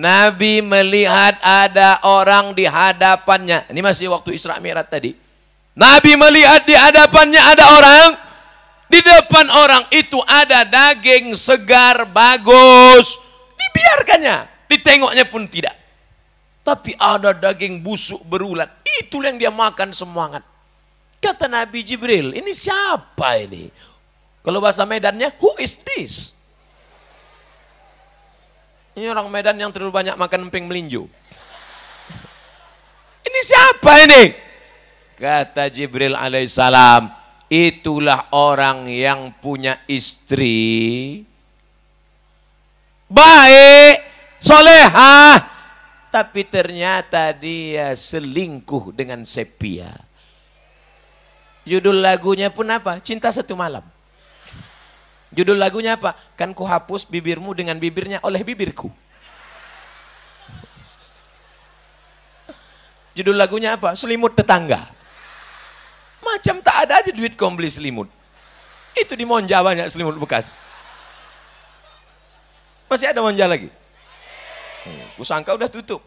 Nabi melihat ada orang di hadapannya. Ini masih waktu Isra Mi'raj tadi. Nabi melihat di hadapannya ada orang. Di depan orang itu ada daging segar, bagus. Dibiarkannya. Ditengoknya pun tidak. Tapi ada daging busuk berulat. Itu yang dia makan semangat. Kata Nabi Jibril, ini siapa ini? Kalau bahasa Medannya, who is this? Ini orang Medan yang terlalu banyak makan emping melinju. Ini siapa ini? Kata Jibril alaihissalam, itulah orang yang punya istri baik, solehah, tapi ternyata dia selingkuh dengan sepia. Judul lagunya pun apa? Cinta satu malam. Judul lagunya apa? Kan ku hapus bibirmu dengan bibirnya oleh bibirku. Judul lagunya apa? Selimut tetangga. Macam tak ada aja duit kau beli selimut. Itu di Monja banyak selimut bekas. Masih ada Monja lagi? Hmm, kusangka udah tutup.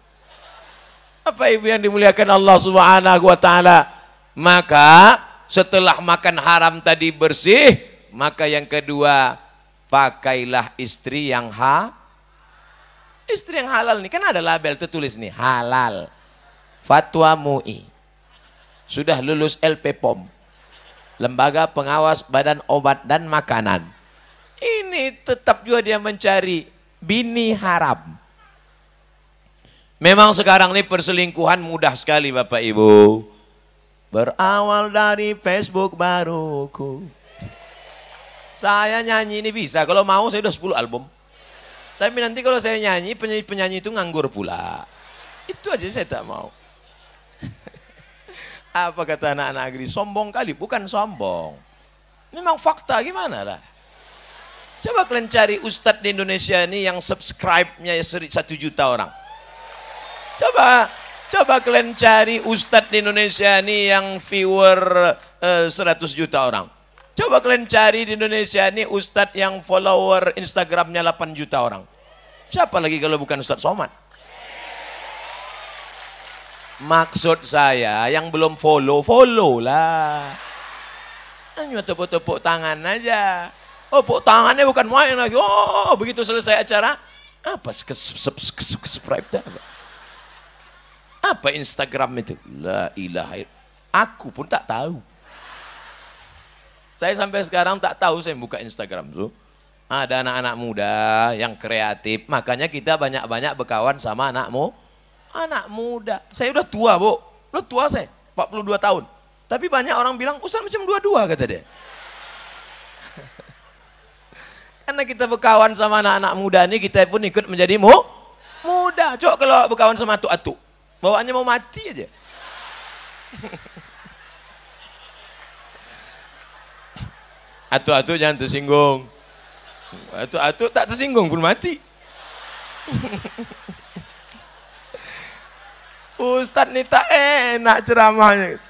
Apa ibu yang dimuliakan Allah subhanahu wa ta'ala? Maka setelah makan haram tadi bersih, maka yang kedua, pakailah istri yang ha. Istri yang halal nih, kan ada label tertulis nih, halal. Fatwa MUI. Sudah lulus LP POM. Lembaga Pengawas Badan Obat dan Makanan. Ini tetap juga dia mencari bini haram. Memang sekarang ini perselingkuhan mudah sekali Bapak Ibu. Berawal dari Facebook baruku. Saya nyanyi ini bisa, kalau mau saya udah 10 album. Tapi nanti kalau saya nyanyi, penyanyi-penyanyi itu nganggur pula. Itu aja saya tak mau. Apa kata anak-anak negeri? Sombong kali, bukan sombong. Memang fakta gimana lah. Coba kalian cari ustadz di Indonesia ini yang subscribe-nya satu juta orang. Coba Coba kalian cari ustadz di Indonesia ini yang viewer uh, eh, 100 juta orang. Coba kalian cari di Indonesia ini ustadz yang follower Instagramnya 8 juta orang. Siapa lagi kalau bukan Ustadz Somad? Maksud saya yang belum follow, follow lah. Hanya tepuk-tepuk tangan aja. Oh, tepuk tangannya bukan main lagi. Oh, begitu selesai acara, apa subscribe dah. Apa Instagram itu? La ilaha Aku pun tak tahu. Saya sampai sekarang tak tahu saya buka Instagram tuh. Ada anak-anak muda yang kreatif, makanya kita banyak-banyak berkawan sama anakmu. Anak muda. Saya udah tua, Bu. Udah tua saya, 42 tahun. Tapi banyak orang bilang, Ustaz macam dua-dua kata dia. Karena kita berkawan sama anak-anak muda ini, kita pun ikut menjadi mu, muda. Coba kalau berkawan sama atuk-atuk. Bawaannya mau mati aja. Atu-atu jangan tersinggung. Atu-atu tak tersinggung pun mati. Ustadz ini tak enak ceramahnya.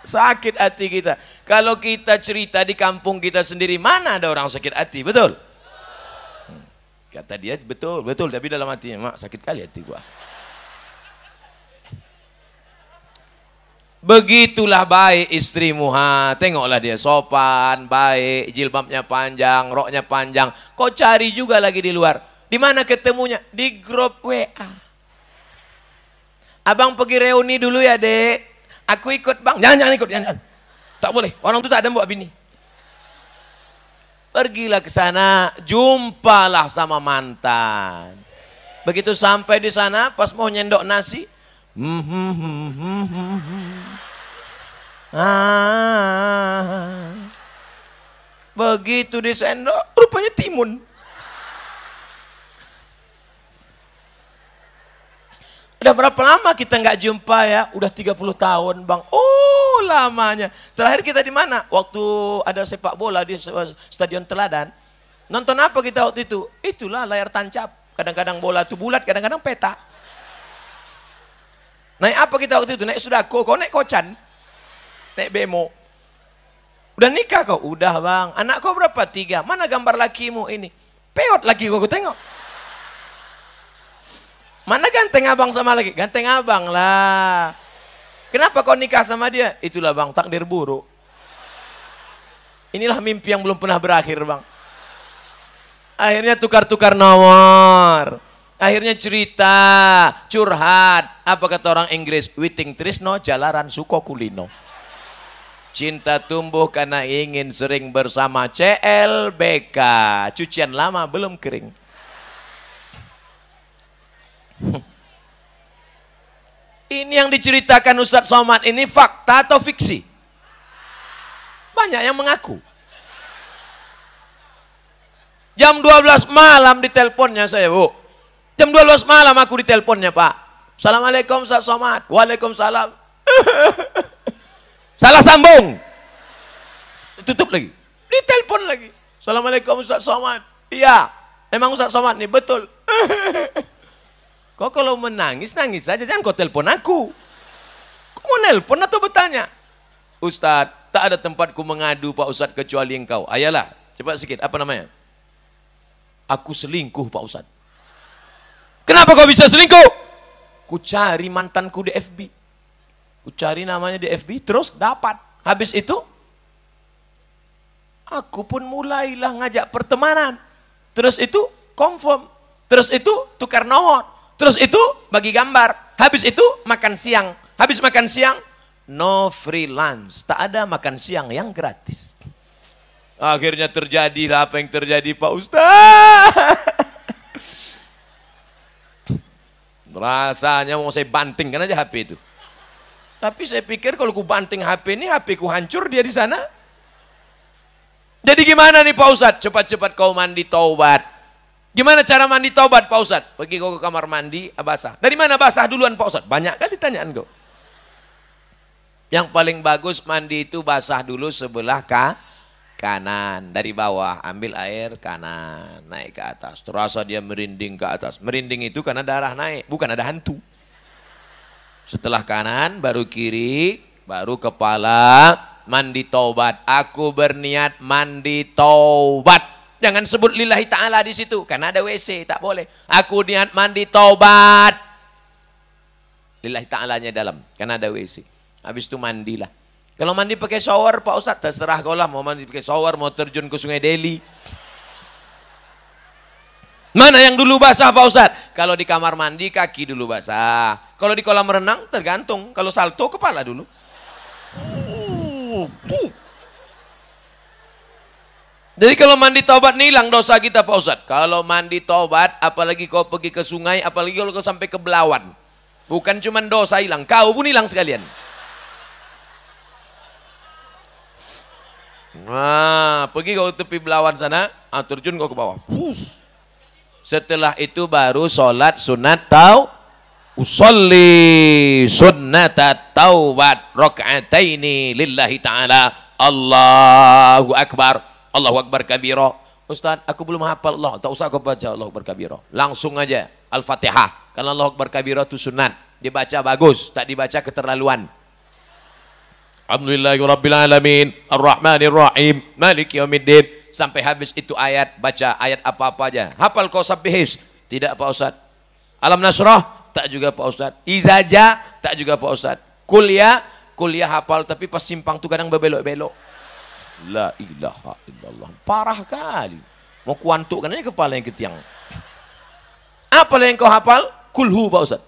Sakit hati kita. Kalau kita cerita di kampung kita sendiri, mana ada orang sakit hati, betul? Kata dia, betul, betul. Tapi dalam hatinya, mak sakit kali hati gua. Begitulah baik istrimu ha. Tengoklah dia sopan, baik, jilbabnya panjang, roknya panjang. Kau cari juga lagi di luar. Di mana ketemunya? Di grup WA. Abang pergi reuni dulu ya, Dek. Aku ikut, Bang. Jangan jangan ikut, jangan. jangan. Tak boleh. Orang itu tak ada buat bini. Pergilah ke sana, jumpalah sama mantan. Begitu sampai di sana, pas mau nyendok nasi, Ah. Begitu disendok, rupanya timun. Udah berapa lama kita nggak jumpa ya? Udah 30 tahun bang. Oh lamanya. Terakhir kita di mana? Waktu ada sepak bola di Stadion Teladan. Nonton apa kita waktu itu? Itulah layar tancap. Kadang-kadang bola itu bulat, kadang-kadang peta. Naik apa kita waktu itu? Naik sudako, kau naik kocan. Naik bemo. Udah nikah kau? Udah bang. Anak kau berapa? Tiga. Mana gambar lakimu ini? Peot laki kau, kau tengok. Mana ganteng abang sama lagi? Ganteng abang lah. Kenapa kau nikah sama dia? Itulah bang, takdir buruk. Inilah mimpi yang belum pernah berakhir bang. Akhirnya tukar-tukar nomor. Akhirnya cerita, curhat. Apa kata orang Inggris? Witing Trisno, jalaran suko kulino. Cinta tumbuh karena ingin sering bersama CLBK. Cucian lama belum kering. Ini yang diceritakan Ustadz Somad ini fakta atau fiksi? Banyak yang mengaku. Jam 12 malam di teleponnya saya, Bu. Jam 12 malam aku di teleponnya, Pak. Assalamualaikum Ustadz Somad. Waalaikumsalam. Salah sambung. Tutup lagi. Di telepon lagi. Assalamualaikum Ustadz Somad. Iya, memang Ustadz Somad nih, betul. Kau kalau menangis, nangis saja. Jangan kau telepon aku. Kau mau nelpon atau bertanya? Ustadz, tak ada tempatku mengadu Pak Ustadz kecuali engkau. Ayalah, cepat sedikit. Apa namanya? Aku selingkuh Pak Ustadz. Kenapa kau bisa selingkuh? Ku cari mantanku di FB. Ku cari namanya di FB, terus dapat. Habis itu, aku pun mulailah ngajak pertemanan. Terus itu, confirm. Terus itu, tukar nomor. Terus itu bagi gambar. Habis itu makan siang. Habis makan siang, no free lunch. Tak ada makan siang yang gratis. Akhirnya terjadilah apa yang terjadi Pak Ustaz. Rasanya mau saya bantingkan aja HP itu. Tapi saya pikir kalau ku banting HP ini, HP ku hancur dia di sana. Jadi gimana nih Pak Ustadz? Cepat-cepat kau mandi taubat. Gimana cara mandi taubat Pak Ustaz? Pergi kau ke kamar mandi, ah, basah. Dari mana basah duluan Pak Ustaz? Banyak kali tanyaan kau. Yang paling bagus mandi itu basah dulu sebelah ka, kanan. Dari bawah ambil air kanan, naik ke atas. Terasa dia merinding ke atas. Merinding itu karena darah naik, bukan ada hantu. Setelah kanan, baru kiri, baru kepala, mandi taubat. Aku berniat mandi taubat. Jangan sebut lillahi ta'ala di situ. Karena ada WC, tak boleh. Aku niat mandi taubat. Lillahi ta'alanya dalam. Karena ada WC. Habis itu mandilah. Kalau mandi pakai shower, Pak Ustadz, terserah kau lah. Mau mandi pakai shower, mau terjun ke sungai Delhi. Mana yang dulu basah Pak Ustadz? Kalau di kamar mandi, kaki dulu basah. Kalau di kolam renang, tergantung. Kalau salto, kepala dulu. Jadi kalau mandi taubat hilang dosa kita Pak Ustadz. Kalau mandi taubat, apalagi kau pergi ke sungai, apalagi kalau kau sampai ke Belawan. Bukan cuma dosa hilang, kau pun hilang sekalian. Nah, pergi kau tepi Belawan sana, ah, terjun kau ke bawah. Setelah itu baru sholat sunat tau. Usolli sunnat taubat rakaataini lillahi ta'ala. Allahu Akbar. Allahu Akbar kabiro. Ustaz, aku belum hafal Allah. Tak usah kau baca Allahu Akbar kabiro. Langsung aja Al-Fatihah. Karena Allahu Akbar kabiro itu sunat. Dibaca bagus, tak dibaca keterlaluan. Alhamdulillahirrabbilalamin. Ar-Rahmanirrahim. Maliki yaumiddin. Sampai habis itu ayat, baca ayat apa-apa aja. Hafal kau sabihis. Tidak Pak Ustaz. Alam Nasrah, tak juga Pak Ustaz. Izaja, tak juga Pak Ustaz. Kuliah, kuliah hafal tapi pas simpang tu kadang berbelok-belok. La ilaha illallah. Parah kali. Mau kuantukkan aja kepala yang ketiang. Apa yang kau hafal? Kulhu Pak Ustaz.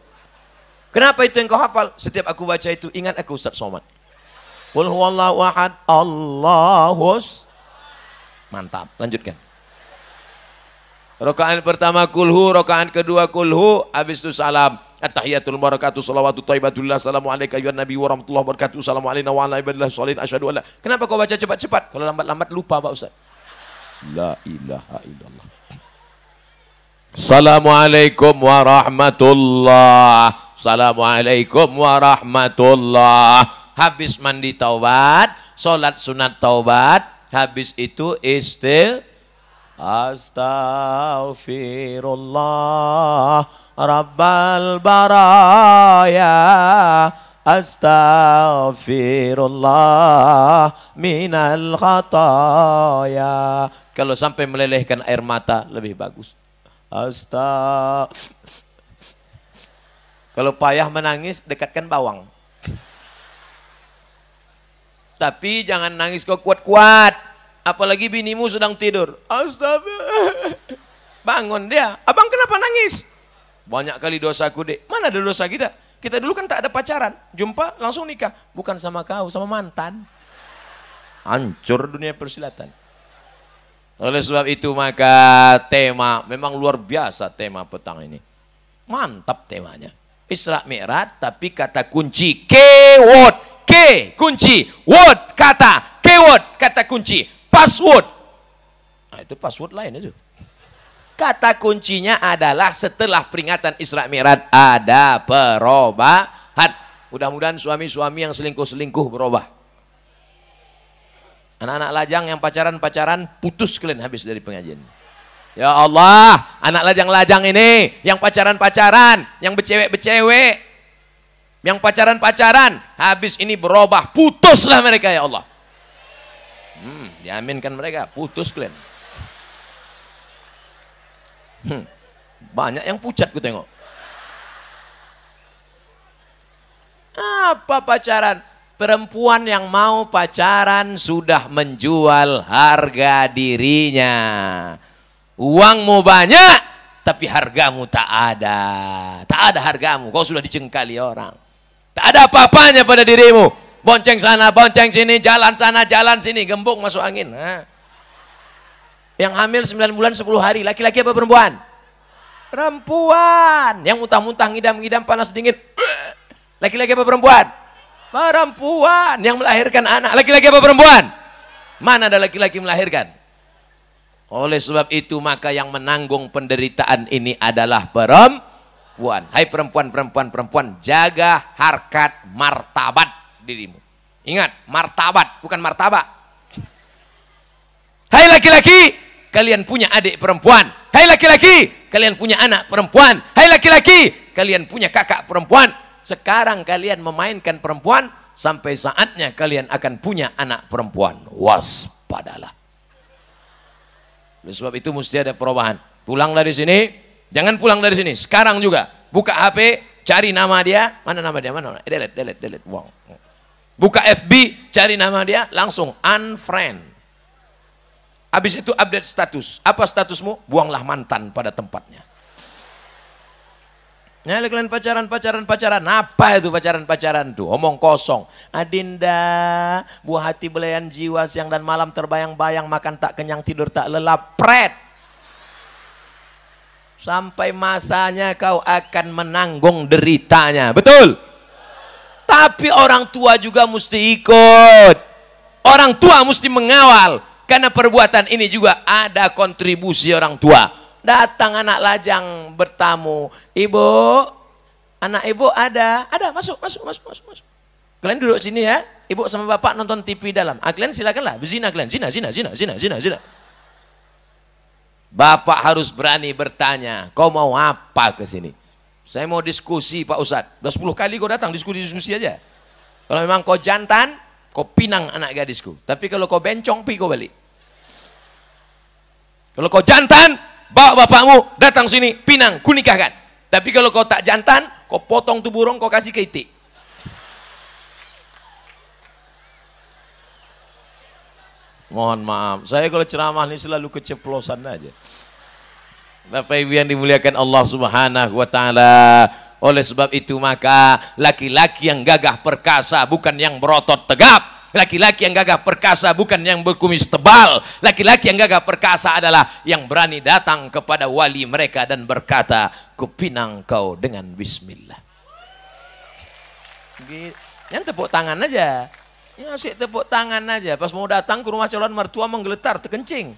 Kenapa itu yang kau hafal? Setiap aku baca itu ingat aku Ustaz Somad. Qul huwallahu ahad. Allahus. Mantap. Lanjutkan. Rokaan pertama kulhu, rokaan kedua kulhu, habis itu salam. At-tahiyatul barakatuh salawatu thayyibatullah assalamu alayka ya nabi wa rahmatullahi wabarakatuh assalamu alayna wa ala ibadillah sholihin asyhadu an la Kenapa kau baca cepat-cepat? Kalau lambat-lambat lupa Pak Ustaz. La ilaha illallah. Assalamualaikum warahmatullah. Assalamualaikum warahmatullah. Habis mandi taubat, solat sunat taubat, habis itu istighfar Astaghfirullah Rabbal baraya Astaghfirullah minal khataya. Kalau sampai melelehkan air mata lebih bagus. Astagfirullah. Kalau payah menangis, dekatkan bawang. Tapi jangan nangis kau kuat-kuat. Apalagi binimu sedang tidur. Astaga. Bangun dia. Abang kenapa nangis? Banyak kali dosaku dek. Mana ada dosa kita? Kita dulu kan tak ada pacaran. Jumpa langsung nikah. Bukan sama kau, sama mantan. Hancur dunia persilatan. Oleh sebab itu maka tema memang luar biasa tema petang ini. Mantap temanya. Isra Mi'raj tapi kata kunci keyword ke kunci word kata keyword kata kunci password. Nah, itu password lain itu. Kata kuncinya adalah setelah peringatan Isra Mi'raj ada perubahan. Mudah-mudahan suami-suami yang selingkuh-selingkuh berubah. Anak-anak lajang yang pacaran-pacaran putus kalian habis dari pengajian. Ya Allah, anak lajang-lajang ini yang pacaran-pacaran, yang bercewek-bercewek, yang pacaran-pacaran, habis ini berubah, putuslah mereka ya Allah. Hmm, diaminkan mereka, putus kalian. Hmm, banyak yang pucat gue tengok. Apa pacaran? Perempuan yang mau pacaran sudah menjual harga dirinya. Uangmu banyak, tapi hargamu tak ada. Tak ada hargamu, kau sudah dicengkali orang. Tak ada apa-apanya pada dirimu. Bonceng sana, bonceng sini, jalan sana, jalan sini, gembung masuk angin. Ha? Yang hamil 9 bulan 10 hari, laki-laki apa perempuan? Perempuan. Yang muntah-muntah, ngidam-ngidam, panas dingin. Laki-laki apa perempuan? Perempuan. Yang melahirkan anak, laki-laki apa perempuan? Mana ada laki-laki melahirkan? Oleh sebab itu maka yang menanggung penderitaan ini adalah perempuan. Hai perempuan, perempuan, perempuan, jaga harkat martabat dirimu. Ingat, martabat bukan martabak. Hai laki-laki, kalian punya adik perempuan. Hai laki-laki, kalian punya anak perempuan. Hai laki-laki, kalian punya kakak perempuan. Sekarang kalian memainkan perempuan, sampai saatnya kalian akan punya anak perempuan. Waspadalah. Oleh sebab itu mesti ada perubahan. Pulang dari sini, jangan pulang dari sini. Sekarang juga, buka HP, cari nama dia. Mana nama dia? Mana? Delete, delete, delete. Wow. Buka FB, cari nama dia, langsung unfriend. Habis itu update status. Apa statusmu? Buanglah mantan pada tempatnya. Nah, kalian pacaran, pacaran, pacaran. Apa itu pacaran-pacaran tuh? Omong kosong. Adinda, buah hati belayan jiwa siang dan malam terbayang-bayang, makan tak kenyang, tidur tak lelap. Pret. Sampai masanya kau akan menanggung deritanya. Betul? Tapi orang tua juga mesti ikut. Orang tua mesti mengawal. Karena perbuatan ini juga ada kontribusi orang tua. Datang anak lajang bertamu. Ibu, anak ibu ada. Ada, masuk, masuk, masuk, masuk. masuk. Kalian duduk sini ya. Ibu sama bapak nonton TV dalam. Ah, kalian silakanlah. Berzina kalian. Zina, zina, zina, zina, zina, zina. Bapak harus berani bertanya. Kau mau apa ke sini? Saya mau diskusi Pak Ustadz. Udah 10 kali kau datang diskusi-diskusi aja. Kalau memang kau jantan, kau pinang anak gadisku. Tapi kalau kau bencong, pi kau balik. Kalau kau jantan, bawa bapakmu datang sini, pinang, kunikahkan. Tapi kalau kau tak jantan, kau potong tuh burung, kau kasih ke itik. Mohon maaf, saya kalau ceramah ini selalu keceplosan aja. Bapak Ibu yang dimuliakan Allah Subhanahu wa taala. Oleh sebab itu maka laki-laki yang gagah perkasa bukan yang berotot tegap, Laki-laki yang gagah perkasa bukan yang berkumis tebal. Laki-laki yang gagah perkasa adalah yang berani datang kepada wali mereka dan berkata, kupinang kau dengan bismillah. Yang tepuk tangan aja. Ya tepuk tangan aja. Pas mau datang ke rumah calon mertua menggeletar, terkencing.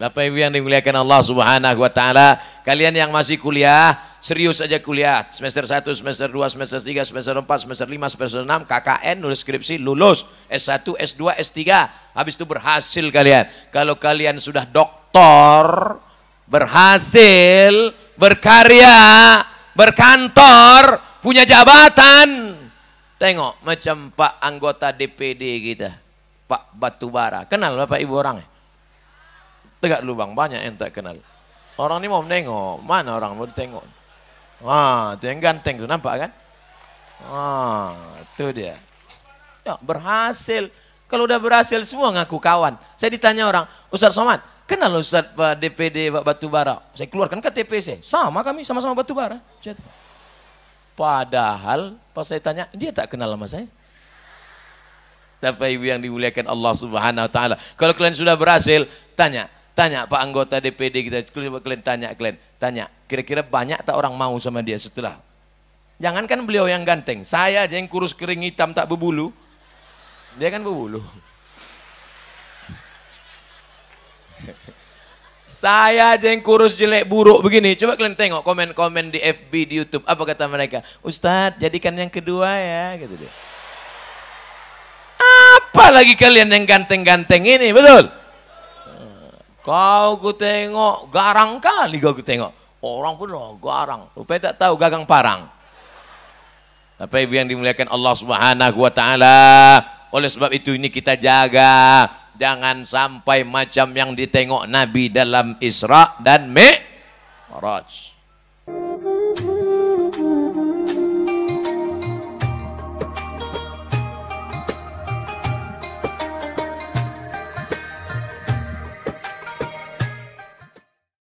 Bapak Ibu yang dimuliakan Allah Subhanahu wa taala, kalian yang masih kuliah, serius aja kuliah. Semester 1, semester 2, semester 3, semester 4, semester 5, semester 6, KKN, nulis skripsi, lulus. S1, S2, S3. Habis itu berhasil kalian. Kalau kalian sudah doktor, berhasil, berkarya, berkantor, punya jabatan. Tengok macam Pak anggota DPD kita, Pak Batubara. Kenal Bapak Ibu orangnya? Tegak lubang, banyak yang tak kenal. Orang ini mau menengok, mana orang mau ditengok? Ah, itu yang ganteng tuh, nampak kan? Ah, itu dia. Ya, berhasil. Kalau udah berhasil semua ngaku kawan. Saya ditanya orang, Ustaz Somad, kenal Ustaz Pak DPD Pak Batubara? Saya keluarkan KTP saya. Sama kami, sama-sama Batubara. Padahal pas saya tanya, dia tak kenal sama saya. Tapi ibu yang dimuliakan Allah Subhanahu wa taala. Kalau kalian sudah berhasil, tanya, tanya Pak anggota DPD kita, kalian tanya kalian, tanya, kira-kira banyak tak orang mau sama dia setelah? Jangankan beliau yang ganteng, saya aja yang kurus kering hitam tak berbulu. Dia kan berbulu. Saya aja yang kurus jelek buruk begini. Coba kalian tengok komen-komen di FB, di Youtube. Apa kata mereka? Ustadz jadikan yang kedua ya. Gitu deh. Apa lagi kalian yang ganteng-ganteng ini, betul? Kau ku tengok, garang kali kau ku tengok. Orang pun oh, garang, rupanya tak tahu gagang parang. Apa yang dimuliakan Allah Subhanahu wa taala. Oleh sebab itu ini kita jaga jangan sampai macam yang ditengok Nabi dalam Isra dan Mi'raj.